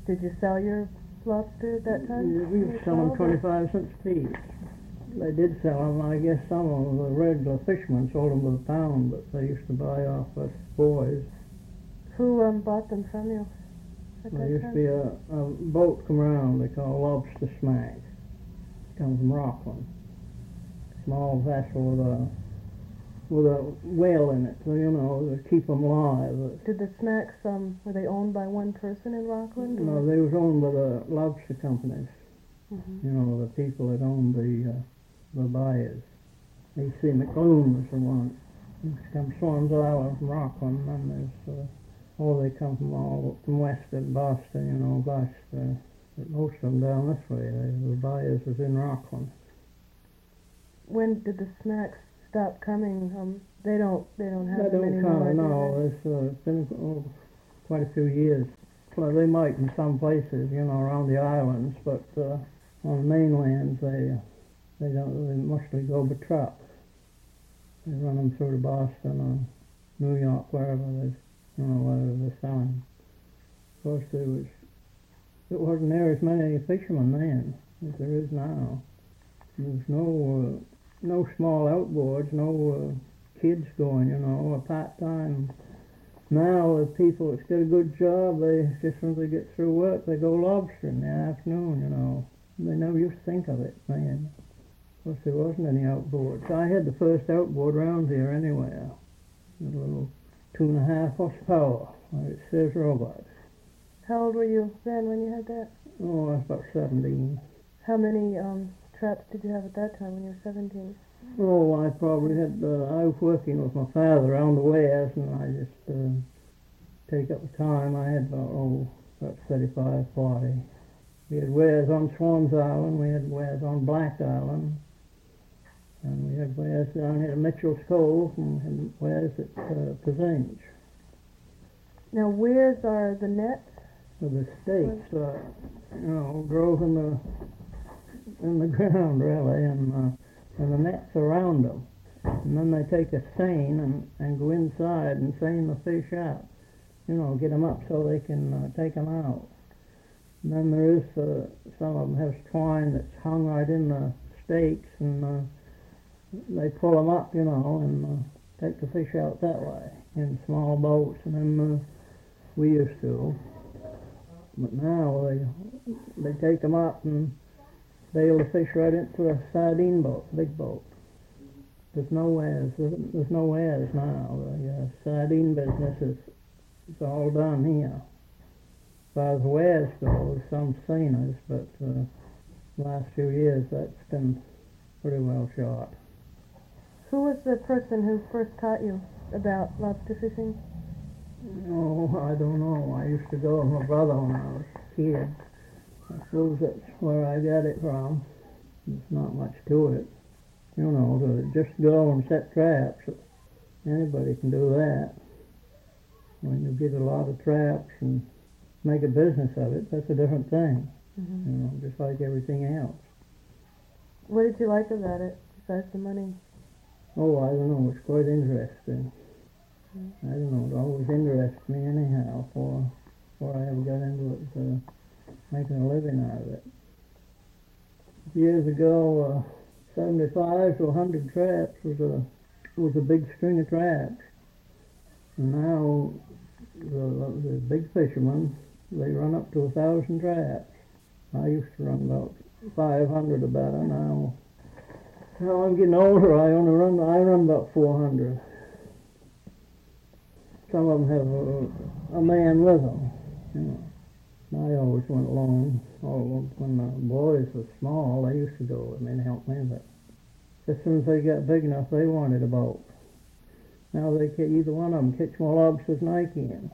S5: Did you sell your lobster at that time?
S6: We were selling 25 cents a piece. They did sell them. I guess some of the regular fishermen sold them by the pound, but they used to buy off us boys.
S5: Who um bought them from you
S6: There used to be a, a boat come around they call Lobster Smack. It comes from Rockland. Small vessel with a with a whale in it, so you know to keep them alive.
S5: Did the Smacks um were they owned by one person in Rockland?
S6: No, they was owned by the lobster companies.
S5: Mhm.
S6: You know the people that owned the uh, the buyers. A.C. McLoon was the one. He come Swans Island from Rockland, and there's uh, oh they come from all from west of Boston, you know. But most of them down this way. The buyers was in Rockland.
S5: When did the Smacks stop coming? Um, they don't they don't have
S6: They
S5: them
S6: don't
S5: anymore.
S6: come. No, it's, uh, it's been oh, quite a few years. Well, they might in some places, you know, around the islands, but uh, on the mainland they they don't. They mostly go by truck. They run them through to Boston or New York, wherever they, you know, wherever they're selling. Of course, there was it wasn't there as many fishermen then as there is now. There was no uh, no small outboards, no. Uh, kids going, you know, a part time. Now, the people that's got a good job, they just when they get through work, they go lobster in the afternoon, you know. They never used to think of it, man. Of course, there wasn't any outboards. I had the first outboard round here anywhere. A little two and a half horsepower, like it says robot.
S5: How old were you then when you had that?
S6: Oh, I was about 17.
S5: How many um traps did you have at that time when you were 17?
S6: Oh, I probably had, uh, I was working with my father around the west, and I just uh, take up the time. I had about, oh, about 35, 40. We had weirs on Swans Island, we had weirs on Black Island, and we had weirs down here at Mitchell's Cove, and we had weirs at uh, Presinge.
S5: Now, where's are the nets?
S6: with the stakes, uh, you know, drove in the in the ground really, and uh, and the nets around them, and then they take a seine and and go inside and seine the fish out, you know, get them up so they can uh, take them out. And then there is uh, some of them have twine that's hung right in the stakes, and uh, they pull them up, you know, and uh, take the fish out that way in small boats, and then uh, we used to. But now they they take them up and bail the fish right into a sardine boat, big boat. There's no weirs. There's, there's no weirs now. The uh, sardine business is it's all done here. As far as weirs go, some seiners, but uh, last few years that's been pretty well shot.
S5: Who was the person who first taught you about lobster fishing?
S6: Oh, I don't know. I used to go with my brother when I was a kid. I suppose that's where I got it from. There's not much to it. You know, to just go and set traps. Anybody can do that. When you get a lot of traps and make a business of it, that's a different thing.
S5: Mhm.
S6: You know, just like everything else.
S5: What did you like about it besides the money?
S6: Oh, I don't know. It's quite interesting. I don't know. It always interested me anyhow. For before I ever got into it, uh, making a living out of it. Years ago, uh, 75 to 100 traps was a was a big string of traps. And now the, the big fishermen they run up to a thousand traps. I used to run about 500 about an hour. Now I'm getting older. I only run. I run about 400. Some of them have a, a man with them. You know. I always went along. Although when the boys were small, they used to go with me and help me. But as soon as they got big enough, they wanted a boat. Now they can either one of them catch more lobsters than I can.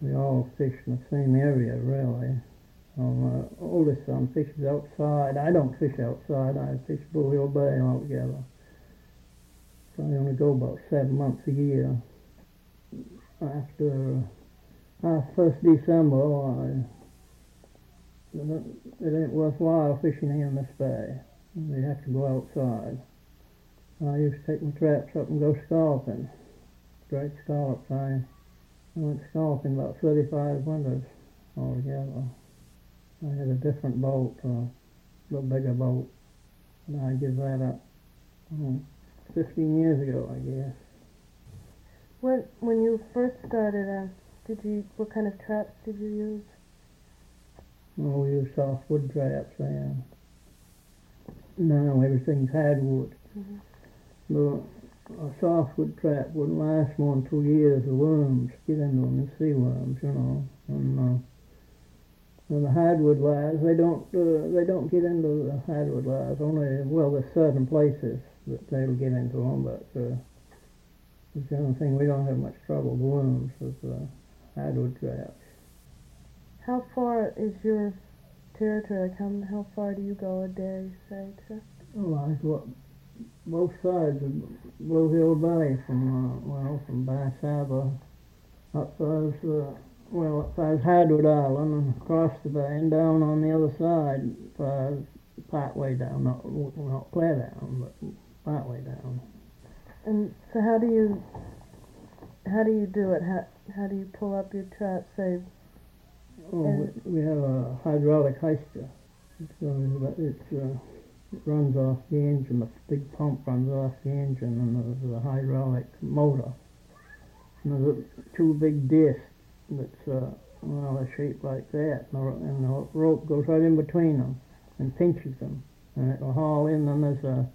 S6: We all fish in the same area, really. Um, my oldest son fishes outside. I don't fish outside. I fish Blue Hill Bay altogether. So I only go about seven months a year. After uh, first December, I, it ain't worthwhile fishing in this bay. We have to go outside. I used to take my traps up and go scalloping. Great scallops. I, went scalloping about 35 winters altogether. I had a different boat, a little bigger boat, and I give that up oh, 15 years ago, I guess.
S5: When when you first started, uh, did you what kind of traps did you use?
S6: Oh, we use softwood traps then. Now everything's hardwood.
S5: Mhm.
S6: The a softwood trap wouldn't last more than two years. The worms get into them, the sea worms, you know. And uh, when the hardwood lies, they don't uh, they don't get into the hardwood lies. Only well, there's certain places that they'll get into them, but uh, it's the only thing we don't have much trouble. The worms is, uh, hardwood traps.
S5: How far is your territory? Like how how far do you go a day, say? To
S6: Oh, I both sides of Blue Hill Bay from uh, well from Bass Harbor up as uh, well up as Hardwood Island and across the bay and down on the other side as part way down, not not clear down, but part way down.
S5: and so how do you how do you do it? How how do you pull up your trap? Say
S6: Oh, we, have a hydraulic heister. It's, uh, it's uh, it runs off the engine. The big pump runs off the engine, and there's a hydraulic motor. And there's a, two big discs that's uh, well, they're shaped like that, and the, rope goes right in between them and pinches them, and it'll haul in. And there's a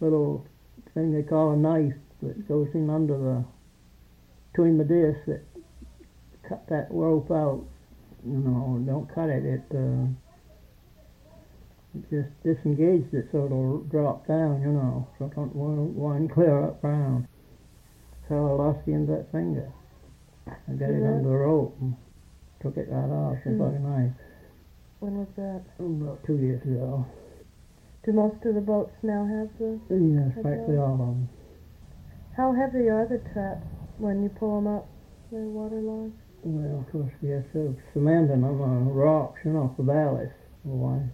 S6: little thing they call a knife that goes in under the between the discs that cut that rope out you know, don't cut it. It uh, just disengaged it so it'll drop down, you know, so it don't wind wind clear up round. So I lost the end of that finger. I got it under the rope and took it right off
S5: Hmm.
S6: like a knife
S5: when was that?
S6: about two years ago.
S5: Do most of the boats now have the?
S6: Yes, practically all of them.
S5: How heavy are the traps when you pull them up? They're waterlogged.
S6: Well, of course, we have to cement them on rocks, you know, for ballast. Well, I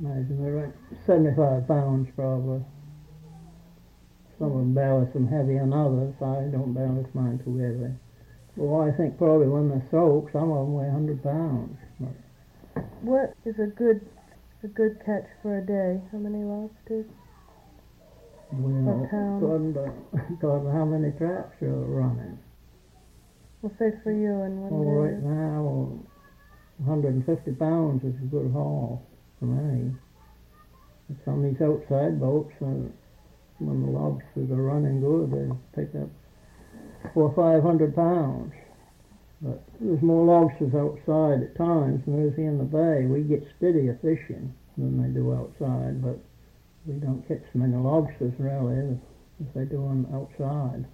S6: imagine they're like 75 pounds probably. Some of them ballast them heavier than others. I don't ballast mine too heavy. Well, I think probably when they're soaked, some of them weigh 100 pounds.
S5: What is a good a good catch for a day? How many lobsters?
S6: Well, to, according to how many traps you're running.
S5: We'll say for you in one
S6: Well,
S5: day.
S6: right now, 150 pounds is a good haul for me. It's on these outside boats, and when the lobsters are running good, they pick up four or five hundred pounds. But there's more lobsters outside at times than there is in the bay. We get steadier fishing than they do outside, but we don't catch so many lobsters really as, as they do on outside.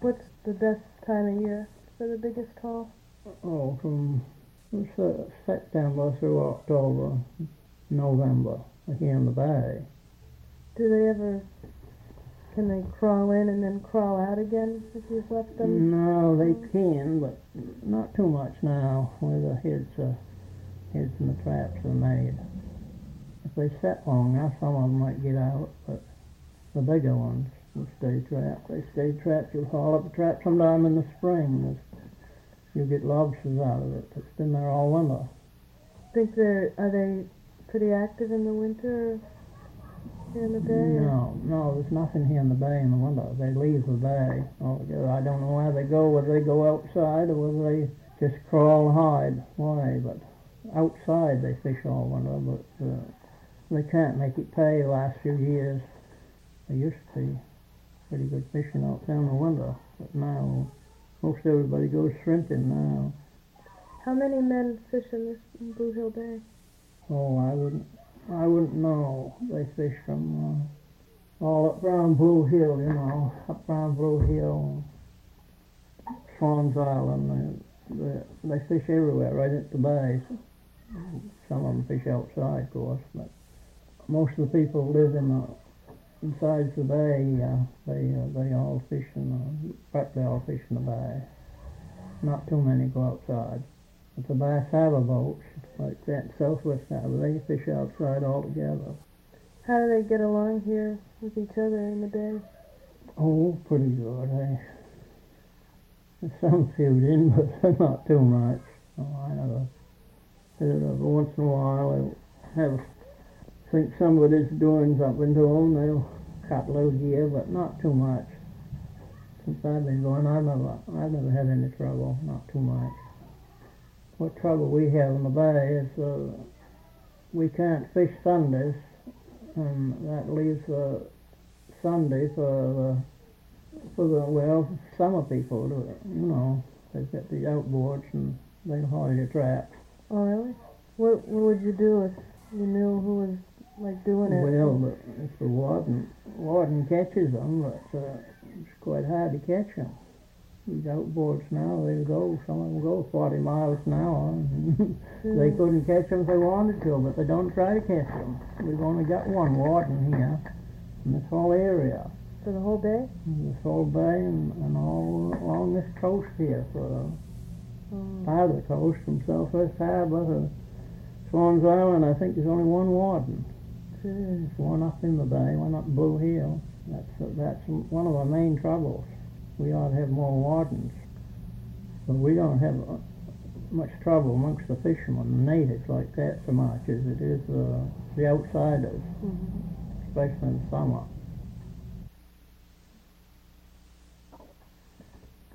S5: What's the best time of year for the biggest haul?
S6: Oh, from from September through October, November, here in the bay.
S5: Do they ever? Can they crawl in and then crawl out again if you've left them?
S6: No, they can, but not too much now, where the heads are, heads and the traps are made. They set long, now some of them might get out, but the bigger ones will stay trapped. They stay trapped. You'll haul up a trap sometime in the spring. You'll get lobsters out of it. It's been there all winter.
S5: Think they're are they pretty active in the winter here in the bay?
S6: No, no, there's nothing here in the bay in the winter. They leave the bay altogether. I don't know where they go, whether they go outside or whether they just crawl hide. Why? But outside they fish all winter, but uh, they can't make it pay the last few years. They used to be pretty good fishing out there in the winter, but now most everybody goes shrimping now.
S5: How many men fish in this in Blue Hill Bay?
S6: Oh, I wouldn't, I wouldn't know. They fish from uh, all up around Blue Hill, you know, up around Blue Hill, Swans Island. They, they, they fish everywhere, right at the bay. Some of them fish outside, of course, but most of the people live in the inside the bay. Uh, they uh, they all fish in the practically all fish in the bay. Not too many go outside. But the Bass Harbor boats, like that Southwest Harbor, they fish outside altogether.
S5: How do they get along here with each other in the day?
S6: Oh, pretty good. They, there's some feuding, but not too much. Oh, I never. Every once in a while, they have think somebody's doing something to them. They'll cut little gear, but not too much. Since I've been going, I've never, I've never had any trouble. Not too much. What trouble we have in the bay is uh, we can't fish Sundays, and that leaves uh, Sunday for the for the well summer people. To, you know, they've got the outboards and they haul your traps.
S5: Oh, really? What What would you do if you knew who was like doing it?
S6: Well, the, if the warden warden catches them, but uh, it's quite hard to catch them. These outboards now, they go, some of them go 40 miles an hour. they couldn't catch them if they wanted to, but they don't try to catch them. We've only got one warden here in this whole area.
S5: For the whole day?
S6: This whole bay and, and all along this coast here, for
S5: Um,
S6: part of the coast from Southwest Harbour to Swans Island, I think there's only one warden. There's one up in the bay, one up Blue Hill. That's that's one of our main troubles. We ought to have more wardens, but we don't have uh, much trouble amongst the fishermen, the natives like that so much as it is uh, the outsiders,
S5: mhm.
S6: especially in summer.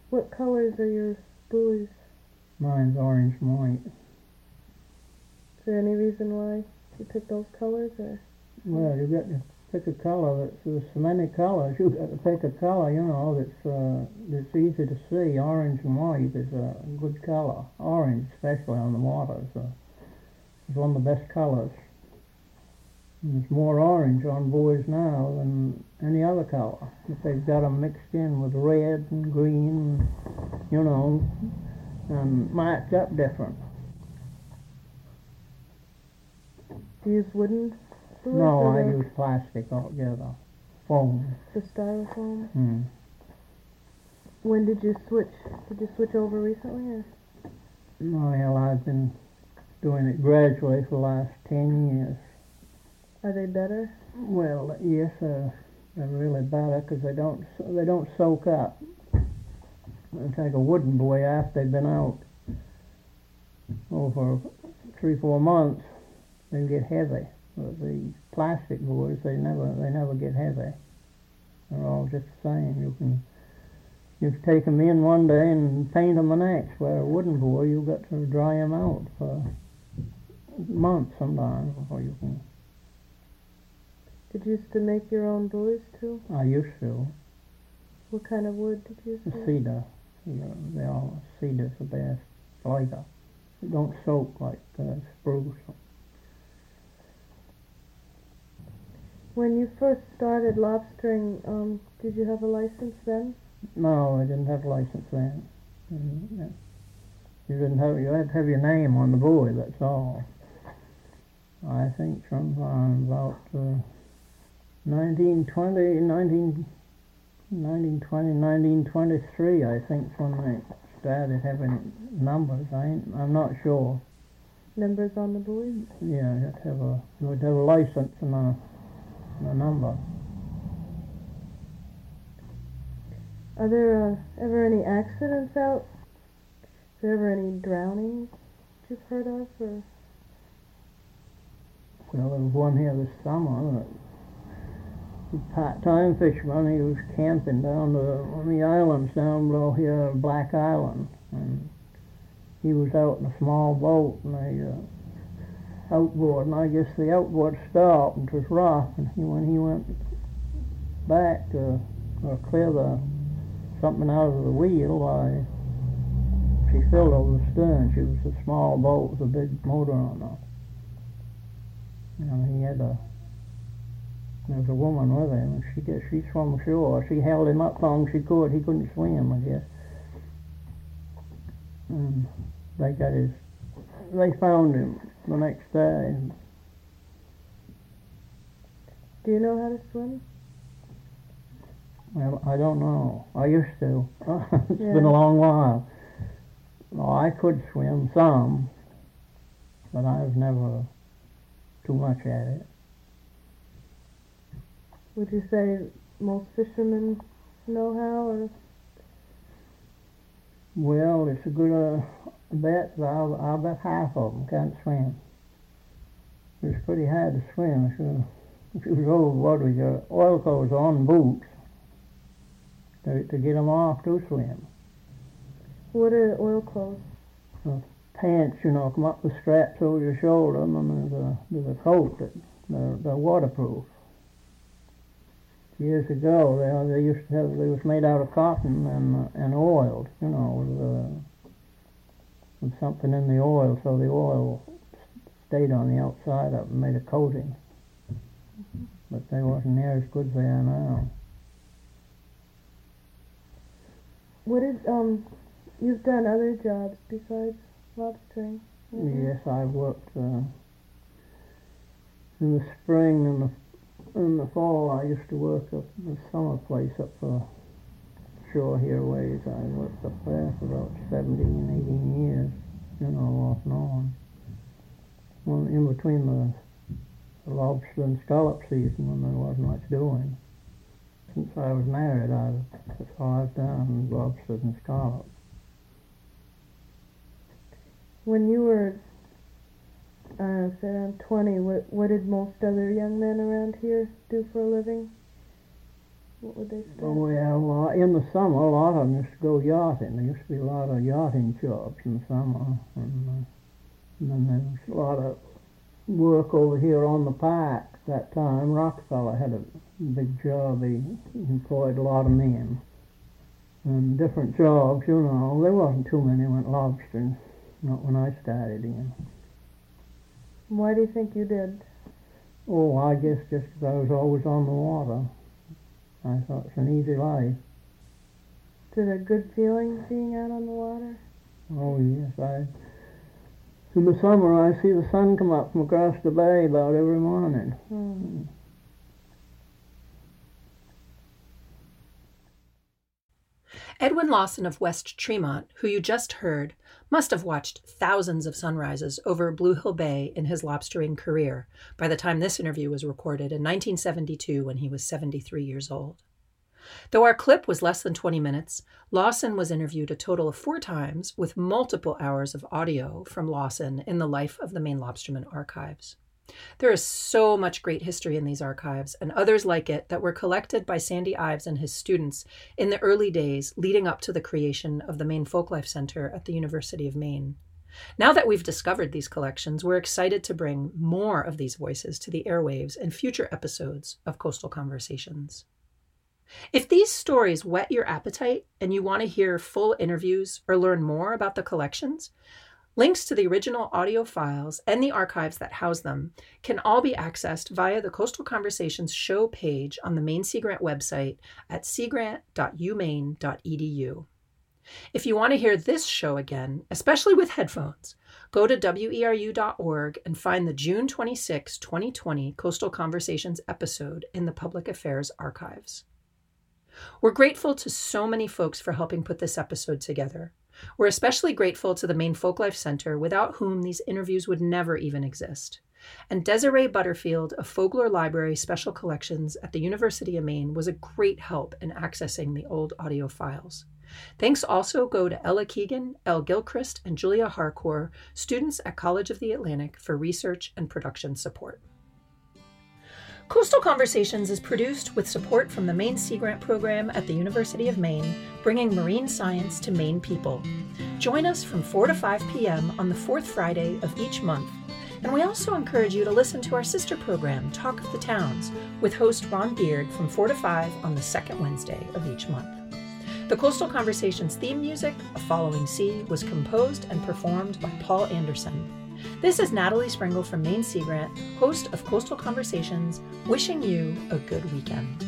S5: What colors are your buoys?
S6: Mine's orange and white.
S5: Is there any reason why you picked those colors, or
S6: Well, you got to pick a color that's there's so many colors. You got to pick a color, you know, that's uh, that's easy to see. Orange and white is a good color. Orange, especially on the water, is, a, is one of the best colors. And there's more orange on buoys now than any other color. If they've got them mixed in with red and green, you know, and marked up different.
S5: use wooden
S6: No, I use plastic altogether. Foam.
S5: the styrofoam?
S6: Hmm.
S5: When did you switch? Did you switch over recently, or
S6: Well, I've been doing it gradually for the last ten years.
S5: are they better?
S6: Well, yes, uh, they're really better because they don't they don't soak up. They take a wooden buoy after they've been out over three four months, they get heavy. But the plastic buoys they never they never get heavy. They're all just the same. You can you can take them in one day and paint them the next. Where a wooden buoy you've got to dry them out for months sometimes before you can.
S5: Did you used to make your own buoys too?
S6: I used to.
S5: What kind of wood did you use?
S6: Cedar. You know, they all cedar's the best. Lighter. It don't soak like uh, spruce.
S5: When you first started lobstering, um, did you have a license then?
S6: No, I didn't have a license then. Mm. You didn't have. You had to have your name on the buoy. That's all. I think sometime about uh, 1920, 19, 1920, 1923, I think, when they started having numbers. I ain't, I'm not sure.
S5: Numbers on the buoys?
S6: Yeah, you have to have a you would have a license and a, a number.
S5: Are there uh, ever any accidents out? Is there ever any drownings that you've heard of? Or
S6: Well, there was one here this summer. that- A part-time fisherman. He was camping down the, on the islands down below here, Black Island, and he was out in a small boat and a uh, outboard, and I guess the outboard stopped and was rough, and he, when he went back to clear the something out of the wheel, I she filled over the stern. She was a small boat with a big motor on it. And he had a There was a woman with him, and she she swam ashore. She held him up long as she could. He couldn't swim, I guess. And they got his. They found him the next day.
S5: Do you know how to swim?
S6: Well, I don't know. I used to. It's
S5: Yeah.
S6: been a long while. No, I could swim some, but I was never too much at it.
S5: Would you say most fishermen know how, or
S6: Well, it's a good uh, bet. but I'll, I'll bet half of them can't swim. It's pretty hard to swim. If you, if you was overboard with your oil clothes on, boots, to, to get them off to swim.
S5: what are oil clothes?
S6: Pants, you know, come up with straps over your shoulder, and then there's a, there's a coat that they're, they're waterproof. Years ago, they, they used to have, they was made out of cotton and, uh, and oiled, you know, with, uh, with something in the oil, so the oil stayed on the outside of it and made a coating. But they wasn't near as good as they are now.
S5: What is um? You've done other jobs besides lobstering. Mhm.
S6: Yes, I worked uh, in the spring and the in the fall. I used to work up the summer place up uh, shore here ways. I worked up there for about 17, 18 years, you know, off and on. Well, in between the, lobster and scallop season when there wasn't much doing. Since I was married, I that's all I've done, lobsters and scallops.
S5: When you were, uh, say around twenty, what what did most other young men around here do for a living? What would they start?
S6: Oh, well, a lot- in the summer, a lot of them used to go yachting. There used to be a lot of yachting jobs in the summer. And, uh, and then there was a lot of work over here on the pike that time. Rockefeller had a big job. He employed a lot of men. And different jobs, you know. There wasn't too many went lobstering. Not when I started in.
S5: Why do you think you did?
S6: Oh, I guess just 'cause I was always on the water. I thought it's an easy life.
S5: Is it a good feeling being out on the water?
S6: Oh yes, I. In the summer, I see the sun come up from across the bay about every morning.
S5: Hmm.
S1: Edwin Lawson of West Tremont, who you just heard, must have watched thousands of sunrises over Blue Hill Bay in his lobstering career by the time this interview was recorded in 1972 when he was 73 years old. Though our clip was less than 20 minutes, Lawson was interviewed a total of four times with multiple hours of audio from Lawson in the life of the Maine Lobsterman archives. There is so much great history in these archives and others like it that were collected by Sandy Ives and his students in the early days leading up to the creation of the Maine Folklife Center at the University of Maine. Now that we've discovered these collections, we're excited to bring more of these voices to the airwaves in future episodes of Coastal Conversations. If these stories whet your appetite and you want to hear full interviews or learn more about the collections, links to the original audio files and the archives that house them can all be accessed via the Coastal Conversations show page on the Maine Sea Grant website at seagrant.umaine.edu. If you want to hear this show again, especially with headphones, go to weru.org and find the June 26, 2020 Coastal Conversations episode in the Public Affairs archives. We're grateful to so many folks for helping put this episode together. We're especially grateful to the Maine Folklife Center, without whom these interviews would never even exist. And Desiree Butterfield of Fogler Library Special Collections at the University of Maine was a great help in accessing the old audio files. Thanks also go to Ella Keegan, Elle Gilchrist, and Julia Harcourt, students at College of the Atlantic, for research and production support. Coastal Conversations is produced with support from the Maine Sea Grant Program at the University of Maine, bringing marine science to Maine people. Join us from 4 to 5 p.m. on the fourth Friday of each month. And we also encourage you to listen to our sister program, Talk of the Towns, with host Ron Beard from 4 to 5 on the second Wednesday of each month. The Coastal Conversations theme music, A Following Sea, was composed and performed by Paul Anderson. This is Natalie Springuel from Maine Sea Grant, host of Coastal Conversations, wishing you a good weekend.